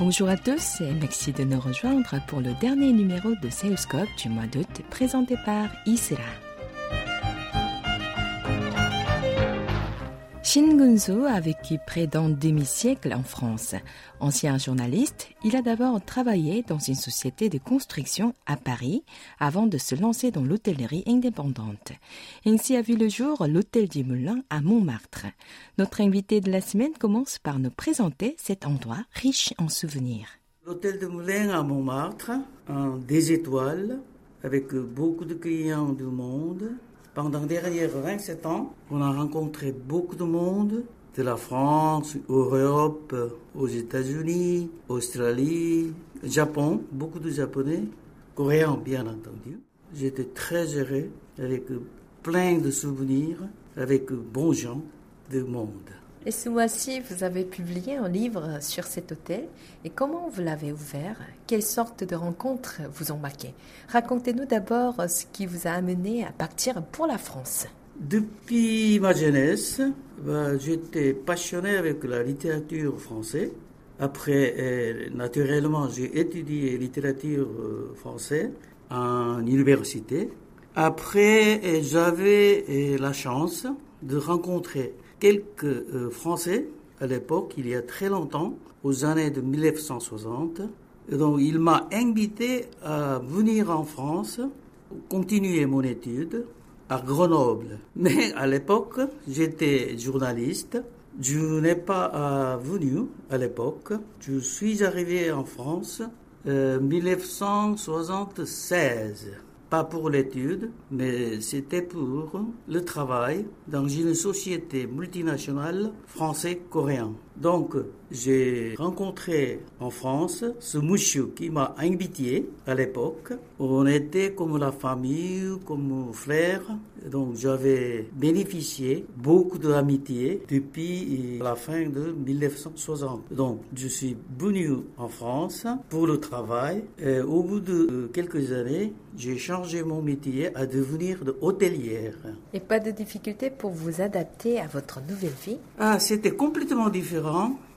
Bonjour à tous et merci de nous rejoindre pour le dernier numéro de Séoulscope du mois d'août présenté par Isra. Shin Gunso a vécu près d'un demi-siècle en France. Ancien journaliste, il a d'abord travaillé dans une société de construction à Paris avant de se lancer dans l'hôtellerie indépendante. Ainsi a vu le jour l'hôtel du Moulin à Montmartre. Notre invité de la semaine commence par nous présenter cet endroit riche en souvenirs. L'hôtel du Moulin à Montmartre, un des étoiles, avec beaucoup de clients du monde, pendant derrière 27 ans, on a rencontré beaucoup de monde, de la France, Europe, aux États-Unis, Australie, Japon, beaucoup de Japonais, Coréens bien entendu. J'étais très heureux, avec plein de souvenirs, avec bons gens du monde. Et ce mois-ci, vous avez publié un livre sur cet hôtel. Et comment vous l'avez ouvert? Quelles sortes de rencontres vous ont marqué? Racontez-nous d'abord ce qui vous a amené à partir pour la France. Depuis ma jeunesse, bah, j'étais passionné avec la littérature française. Après, euh, naturellement, j'ai étudié littérature euh, française en université. Après, euh, j'avais la chance de rencontrer quelques euh, Français à l'époque, il y a très longtemps, aux années de 1960. Et donc, il m'a invité à venir en France, continuer mon étude à Grenoble. Mais à l'époque, j'étais journaliste. Je n'ai pas euh, venu à l'époque. Je suis arrivé en France en euh, 1976 pas pour l'étude, mais c'était pour le travail dans une société multinationale français-coréen. Donc, j'ai rencontré en France ce monsieur qui m'a invité à l'époque. On était comme la famille, comme frère. Donc, j'avais bénéficié beaucoup d'amitié depuis la fin de 1960. Donc, je suis venu en France pour le travail. Et au bout de quelques années, j'ai changé mon métier à devenir de hôtelière. Et pas de difficulté pour vous adapter à votre nouvelle vie? Ah, c'était complètement différent.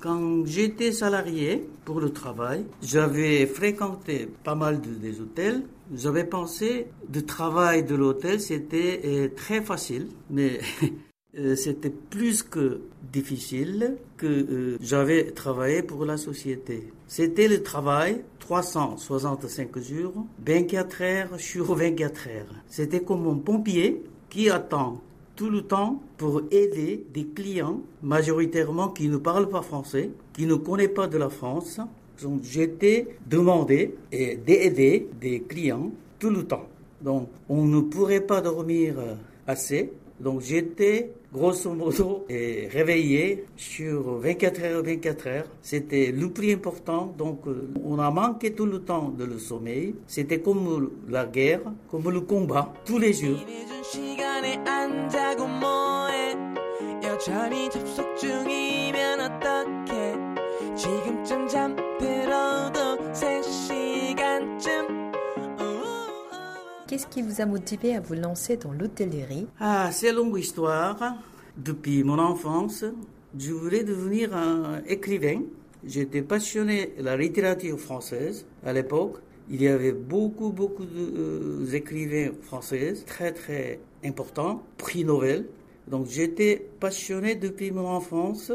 Quand j'étais salarié pour le travail, j'avais fréquenté pas mal de, des hôtels. J'avais pensé de travail de l'hôtel, c'était euh, très facile, mais euh, c'était plus que difficile que euh, j'avais travaillé pour la société. C'était le travail 365 jours, 24 heures sur 24 heures. C'était comme un pompier qui attend tout le temps pour aider des clients majoritairement qui ne parlent pas français, qui ne connaissent pas de la France. Donc j'étais demandé d'aider des clients tout le temps. Donc on ne pourrait pas dormir assez. Donc j'étais grosso modo réveillé sur 24 heures 24 heures. C'était le plus important. Donc on a manqué tout le temps de le sommeil. C'était comme la guerre, comme le combat, tous les jours. Qu'est-ce qui vous a motivé à vous lancer dans l'hôtellerie? Ah, c'est longue histoire. Depuis mon enfance, je voulais devenir un écrivain. J'étais passionné de la littérature française à l'époque. Il y avait beaucoup, beaucoup d'écrivains français très, très importants, prix Nobel. Donc j'étais passionné depuis mon enfance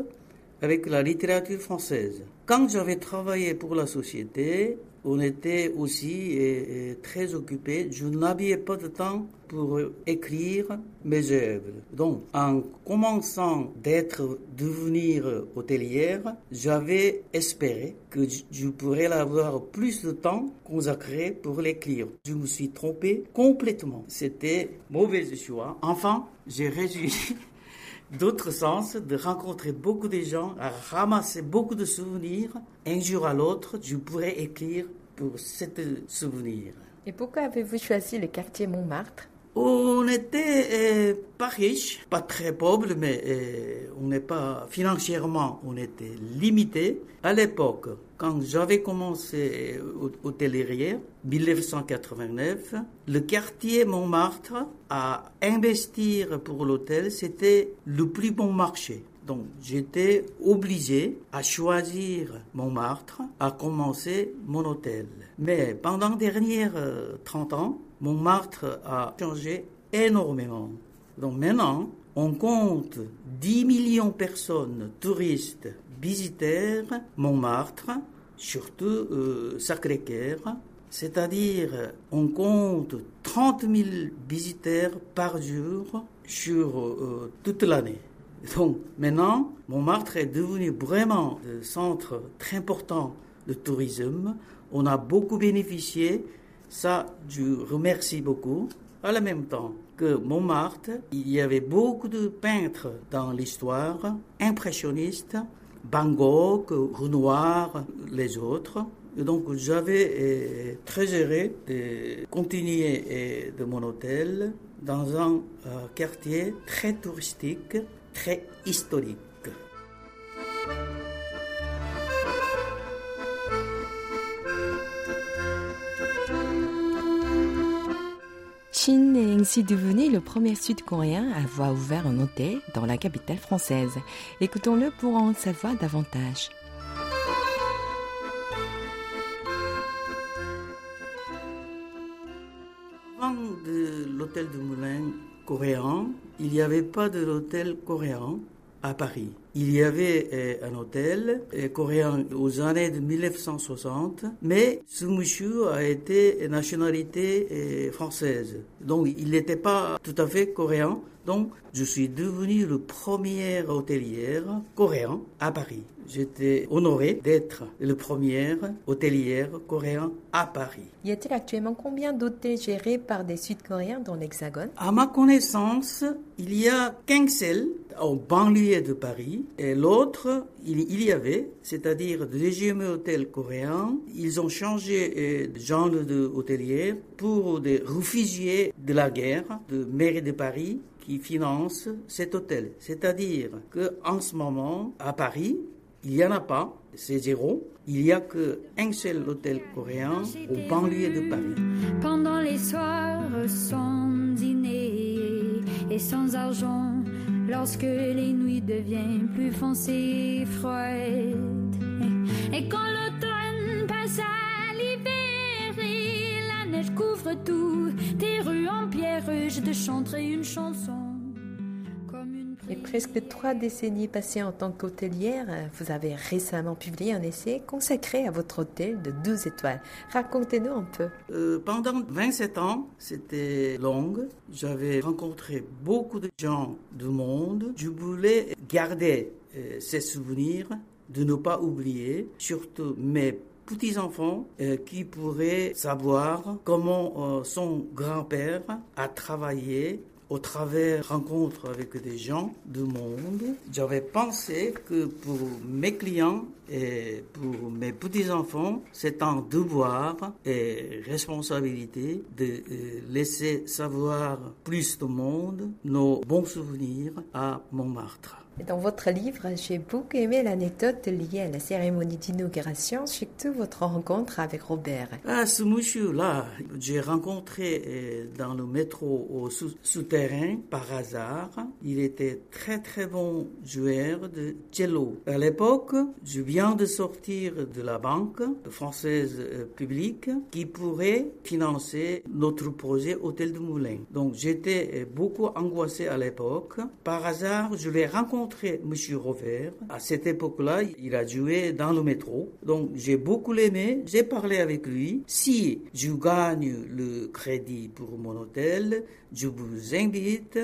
avec la littérature française. Quand j'avais travaillé pour la société, on était aussi très occupé. Je n'avais pas de temps pour écrire mes œuvres. Donc, en commençant d'être, devenir hôtelière, j'avais espéré que je pourrais avoir plus de temps consacré pour l'écrire. Je me suis trompé complètement. C'était mauvais choix. Enfin, j'ai réussi d'autres sens, de rencontrer beaucoup de gens, à ramasser beaucoup de souvenirs. Un jour à l'autre, je pourrais écrire pour ce souvenir. Et pourquoi avez-vous choisi le quartier Montmartre? On n'était euh, pas riche, pas très pauvre, mais euh, on n'est pas financièrement, on était limité. À l'époque, quand j'avais commencé hôtellerie, 1989, le quartier Montmartre à investir pour l'hôtel, c'était le plus bon marché. Donc j'étais obligé à choisir Montmartre, à commencer mon hôtel. Mais pendant les dernières 30 ans, Montmartre a changé énormément. Donc maintenant, on compte 10 millions de personnes, touristes, visiteurs, Montmartre, surtout euh, Sacré-Cœur. C'est-à-dire, on compte 30 000 visiteurs par jour sur euh, toute l'année. Donc maintenant, Montmartre est devenu vraiment un centre très important de tourisme. On a beaucoup bénéficié. Ça, je remercie beaucoup. À la même temps que Montmartre, il y avait beaucoup de peintres dans l'histoire, impressionnistes, Van Gogh, Renoir, les autres. Et donc j'avais euh, très heureux de continuer euh, de mon hôtel dans un euh, quartier très touristique très historique. Shin est ainsi devenu le premier Sud-Coréen à avoir ouvert un hôtel dans la capitale française. Écoutons-le pour en savoir davantage. Avant de l'hôtel de Moulin coréen, il n'y avait pas de coréen à Paris. Il y avait euh, un hôtel euh, coréen aux années de 1960, mais ce monsieur a été nationalité euh, française. Donc il n'était pas tout à fait coréen. Donc je suis devenu le premier hôtelier coréen à Paris. J'étais honoré d'être le premier hôtelier coréen à Paris. Y a-t-il actuellement combien d'hôtels gérés par des Sud-Coréens dans l'Hexagone? À ma connaissance, il y a 15 en banlieue de Paris et l'autre, il, y avait, c'est-à-dire de deuxième hôtel coréen. Ils ont changé euh, de genre de hôtelier pour des réfugiés de la guerre de mairie de Paris qui finance cet hôtel. C'est-à-dire qu'en ce moment, à Paris, il n'y en a pas, c'est zéro. Il n'y a qu'un seul hôtel coréen au banlieue de Paris. Pendant les soirs sans dîner et sans argent, lorsque les nuits deviennent plus foncées et froides, et quand l'automne passe à l'hiver la neige couvre tout, tes rues en pierre, je te chanterai une chanson. Et presque trois décennies passées en tant qu'hôtelière, vous avez récemment publié un essai consacré à votre hôtel de 12 étoiles. Racontez-nous un peu. Euh, pendant 27 ans, c'était long. J'avais rencontré beaucoup de gens du monde. Je voulais garder euh, ces souvenirs, de ne pas oublier, surtout mes petits-enfants euh, qui pourraient savoir comment son grand-père a travaillé au travers rencontres avec des gens du monde, j'avais pensé que pour mes clients et pour mes petits-enfants, c'est un devoir et responsabilité de euh, laisser savoir plus de monde nos bons souvenirs à Montmartre. Dans votre livre, j'ai beaucoup aimé l'anecdote liée à la cérémonie d'inauguration, surtout votre rencontre avec Robert. Ah, ce monsieur-là, j'ai rencontré euh, dans le métro au souterrain par hasard. Il était très très bon joueur de cello. À l'époque, je viens de sortir de la banque française euh, publique qui pourrait financer notre projet Hôtel de Moulin. Donc j'étais euh, beaucoup angoissé à l'époque. Par hasard, je l'ai rencontré rencontré M. Rover. À cette époque-là, il a joué dans le métro. Donc, j'ai beaucoup aimé. J'ai parlé avec lui. Si je gagne le crédit pour mon hôtel, je vous invite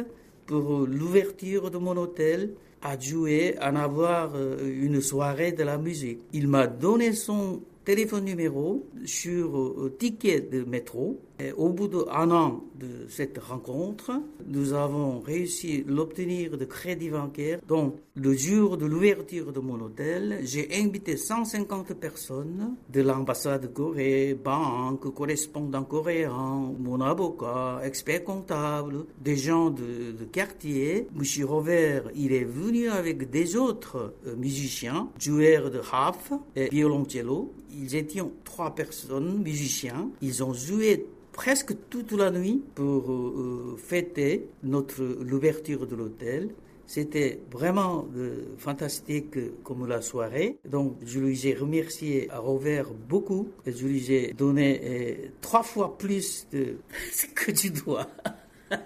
pour l'ouverture de mon hôtel à jouer, à avoir euh, une soirée de la musique. Il m'a donné son téléphone numéro sur euh, ticket de métro au bout d'un an de cette rencontre, nous avons réussi l'obtenir de crédit bancaire. Donc, le jour de l'ouverture de mon hôtel, j'ai invité 150 personnes de l'ambassade de Corée, banque, correspondants coréens, mon avocat, expert comptable, des gens de, de quartier. Monsieur Robert, il est venu avec des autres euh, musiciens, joueurs de harpe et violoncello. Ils étaient trois personnes, musiciens. Ils ont joué presque toute la nuit pour euh, fêter notre l'ouverture de l'hôtel. C'était vraiment euh, fantastique comme la soirée. Donc, je lui ai remercié à Robert beaucoup. Et je lui ai donné euh, trois fois plus de ce que tu dois.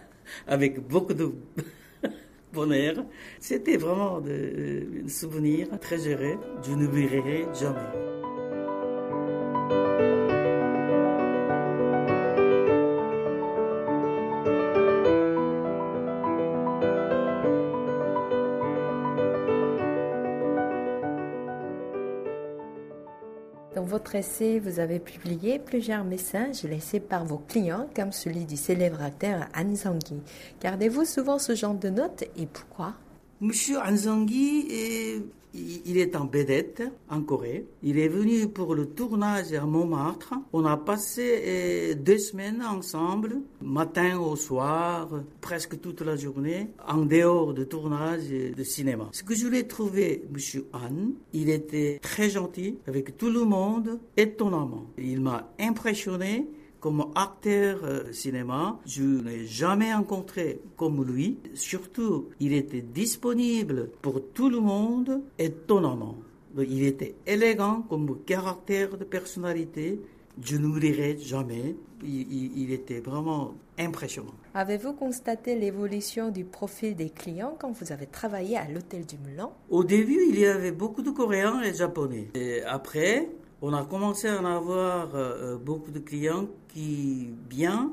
Avec beaucoup de bonheur. C'était vraiment un souvenir très heureux. Je n'oublierai jamais. Vous avez publié plusieurs messages laissés par vos clients, comme celui du célèbre acteur Han Sang-gi. Gardez-vous souvent ce genre de notes et pourquoi? Monsieur Anzangi, il est en vedette en Corée. Il est venu pour le tournage à Montmartre. On a passé eh, deux semaines ensemble, matin au soir, presque toute la journée, en dehors de tournage de cinéma. Ce que je l'ai trouvé, Monsieur Han, il était très gentil avec tout le monde, étonnamment. Il m'a impressionné comme acteur euh, cinéma, je n'ai jamais rencontré comme lui. Surtout, il était disponible pour tout le monde étonnamment. Il était élégant comme caractère de personnalité. Je n'oublierai jamais. Il, il, était vraiment impressionnant. Avez-vous constaté l'évolution du profil des clients quand vous avez travaillé à l'hôtel du Moulin? Au début, il y avait beaucoup de Coréens et Japonais. Et après, on a commencé à en avoir euh, beaucoup de clients qui viennent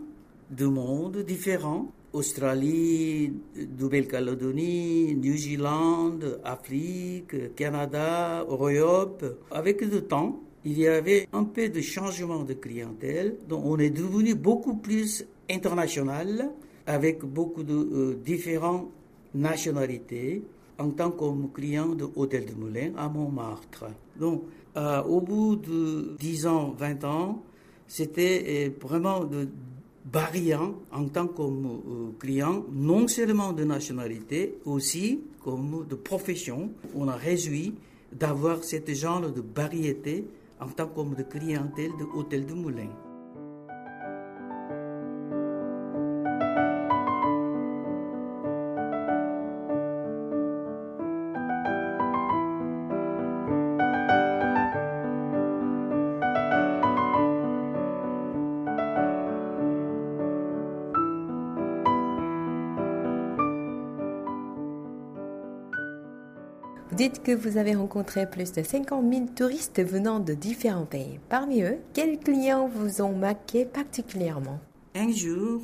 de mondes différents. Australie, Nouvelle-Calédonie, New Zealand, Afrique, Canada, Europe. Avec le temps, il y avait un peu de changement de clientèle. Donc on est devenu beaucoup plus international avec beaucoup de euh, différentes nationalités en tant que client de Hôtel de Moulin à Montmartre. Donc, euh, au bout de 10 ans, 20 ans, c'était euh, vraiment de variant en tant que euh, client, non seulement de nationalité, aussi comme de profession. On a réjoui d'avoir ce genre de variété en tant que clientèle de Hôtel de Moulin. Dites que vous avez rencontré plus de 50 000 touristes venant de différents pays. Parmi eux, quels clients vous ont marqué particulièrement? Un jour,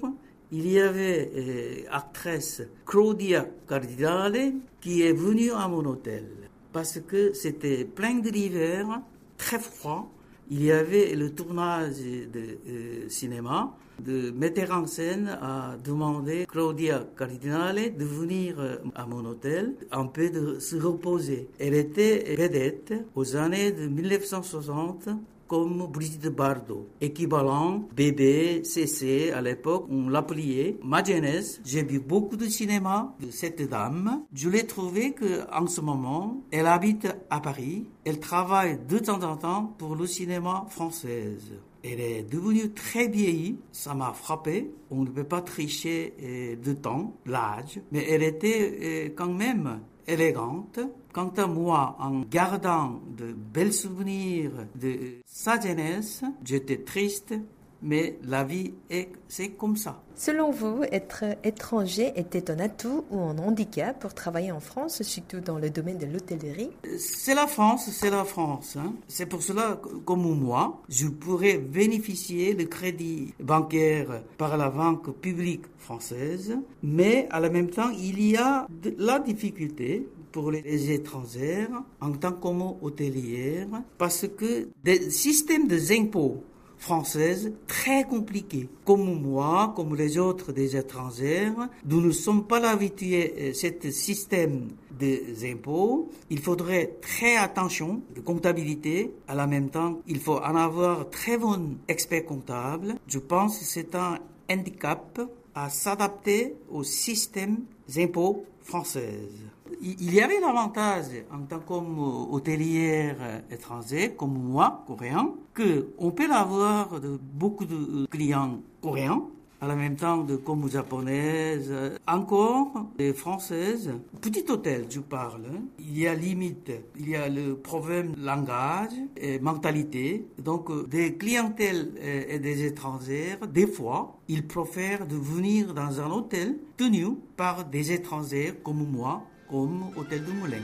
il y avait euh, actrice Claudia Cardinale qui est venue à mon hôtel parce que c'était plein de l'hiver, très froid. Il y avait le tournage de euh, cinéma de metteur en scène a demandé Claudia Cardinale de venir euh, à mon hôtel un peu de se reposer. Elle était vedette aux années de 1960 comme Brigitte Bardot, équivalent bébé, CC à l'époque, on l'appelait. Ma jeunesse, j'ai vu beaucoup de cinéma de cette dame. Je l'ai trouvé que en ce moment, elle habite à Paris. Elle travaille de temps en temps pour le cinéma français. Elle est devenue très vieillie, ça m'a frappé. On ne peut pas tricher euh, de temps, l'âge, mais elle était euh, quand même élégante. Quant à moi, en gardant de belles souvenirs de sa jeunesse, j'étais triste mais la vie, est, c'est comme ça. Selon vous, être étranger était un atout ou un handicap pour travailler en France, surtout dans le domaine de l'hôtellerie? C'est la France, c'est la France. Hein. C'est pour cela, comme moi, je pourrais bénéficier de crédit bancaire par la banque publique française, mais à la même temps, il y a de la difficulté pour les étrangères en tant qu'hôtelières parce que des systèmes de impôts française très compliquée. Comme moi, comme les autres des étrangers, nous ne sommes pas habitués à ce système des impôts. Il faudrait très attention de comptabilité. À la même temps, il faut en avoir très bon expert comptable. Je pense que c'est un handicap à s'adapter au système des impôts françaises il y avait l'avantage en tant qu'hôtelière étranger, comme moi, coréen, qu'on peut avoir de beaucoup de clients coréens à la même temps de comme japonaises, encore des françaises. Petit hôtel, je parle. Hein. Il y a limite, il y a le problème langage et mentalité. Donc, euh, des clientèles et des étrangères, des fois, ils préfèrent de venir dans un hôtel tenu par des étrangers comme moi Hôtel du Moulin.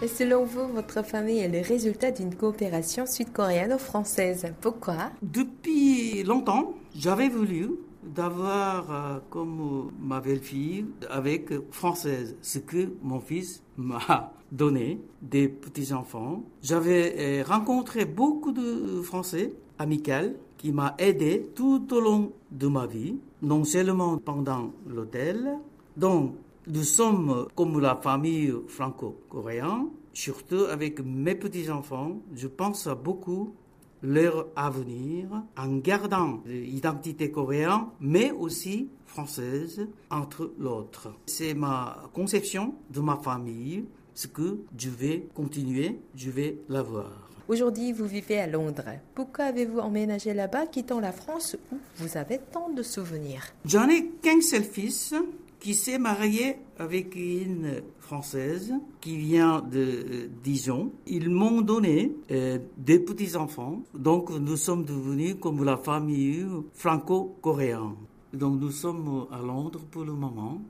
Et selon vous, votre famille est le résultat d'une coopération sud-coréano-française. Pourquoi? Depuis longtemps, j'avais voulu d'avoir euh, comme ma belle-fille avec française, ce que mon fils m'a donné, des petits-enfants. J'avais euh, rencontré beaucoup de Français amicaux qui m'ont aidé tout au long de ma vie, non seulement pendant l'hôtel. Donc, nous sommes comme la famille franco-coréenne, surtout avec mes petits-enfants. Je pense à beaucoup leur avenir en gardant l'identité coréenne, mais aussi française entre l'autre. C'est ma conception de ma famille, ce que je vais continuer, je vais l'avoir. Aujourd'hui, vous vivez à Londres. Pourquoi avez-vous emménagé là-bas, quittant la France où vous avez tant de souvenirs? J'en ai qu'un seul fils qui s'est marié avec une Française qui vient de euh, Dijon. Ils m'ont donné euh, des petits-enfants. Donc nous sommes devenus comme la famille franco-coréenne. Donc nous sommes à Londres pour le moment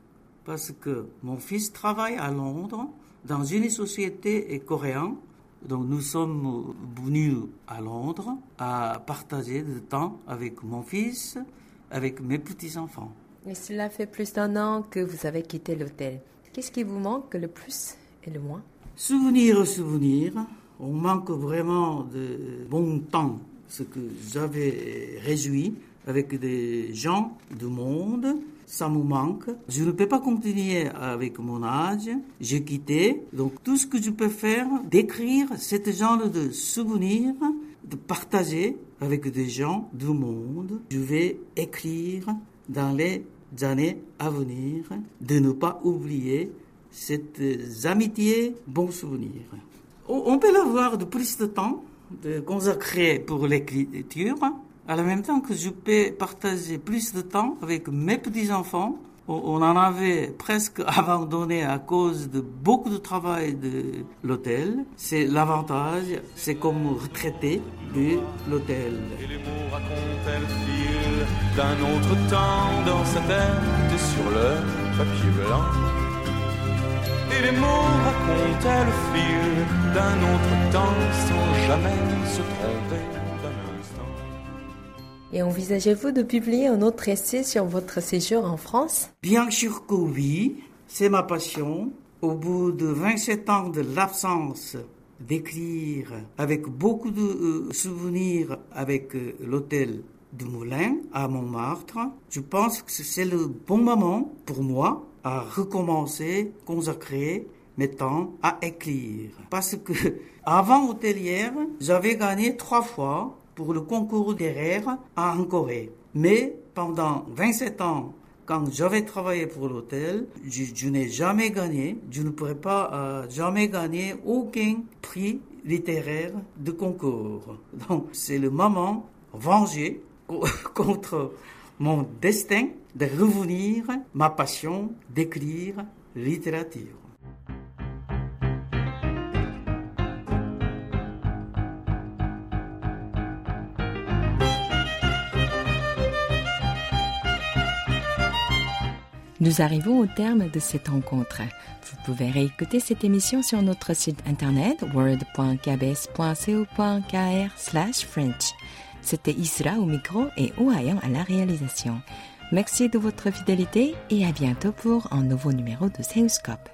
parce que mon fils travaille à Londres dans une société coréenne. Donc nous sommes venus à Londres à partager du temps avec mon fils, avec mes petits-enfants. Et cela fait plus d'un an que vous avez quitté l'hôtel. Qu'est-ce qui vous manque le plus et le moins? Souvenir, souvenir. On manque vraiment de bon temps, ce que j'avais réjoui avec des gens du monde. Ça me manque. Je ne peux pas continuer avec mon âge. J'ai quitté. Donc tout ce que je peux faire, d'écrire ce genre de souvenirs, de partager avec des gens du monde. Je vais écrire dans les années à venir, de ne pas oublier cette amitié, bon souvenir. On peut l'avoir de plus de temps, de consacrer pour l'écriture, à la même temps que je peux partager plus de temps avec mes petits-enfants on en avait presque abandonné à cause de beaucoup de travail de l'hôtel. C'est l'avantage, c'est comme retraité de l'hôtel. Et les mots racontent le fil d'un autre temps dans sa tête sur le papier blanc. Et les mots racontent le fil d'un autre temps sans jamais se tromper. Et envisagez-vous de publier un autre essai sur votre séjour en France? Bien sûr que oui, c'est ma passion. Au bout de 27 ans de l'absence d'écrire avec beaucoup de euh, souvenirs avec euh, l'hôtel du Moulin à Montmartre, je pense que c'est le bon moment pour moi à recommencer, consacrer mes temps à écrire. Parce que avant hôtelière, j'avais gagné trois fois pour le concours d'erreur en Corée. Mais pendant 27 ans, quand j'avais travaillé pour l'hôtel, je, n'ai jamais gagné, je ne pourrais pas euh, jamais gagner aucun prix littéraire de concours. Donc c'est le moment venger contre mon destin de revenir ma passion d'écrire littérature. Nous arrivons au terme de cette rencontre. Vous pouvez réécouter cette émission sur notre site internet word.kbs.co.kr/french. C'était Isra au micro et Ouayan à la réalisation. Merci de votre fidélité et à bientôt pour un nouveau numéro de Seuscope.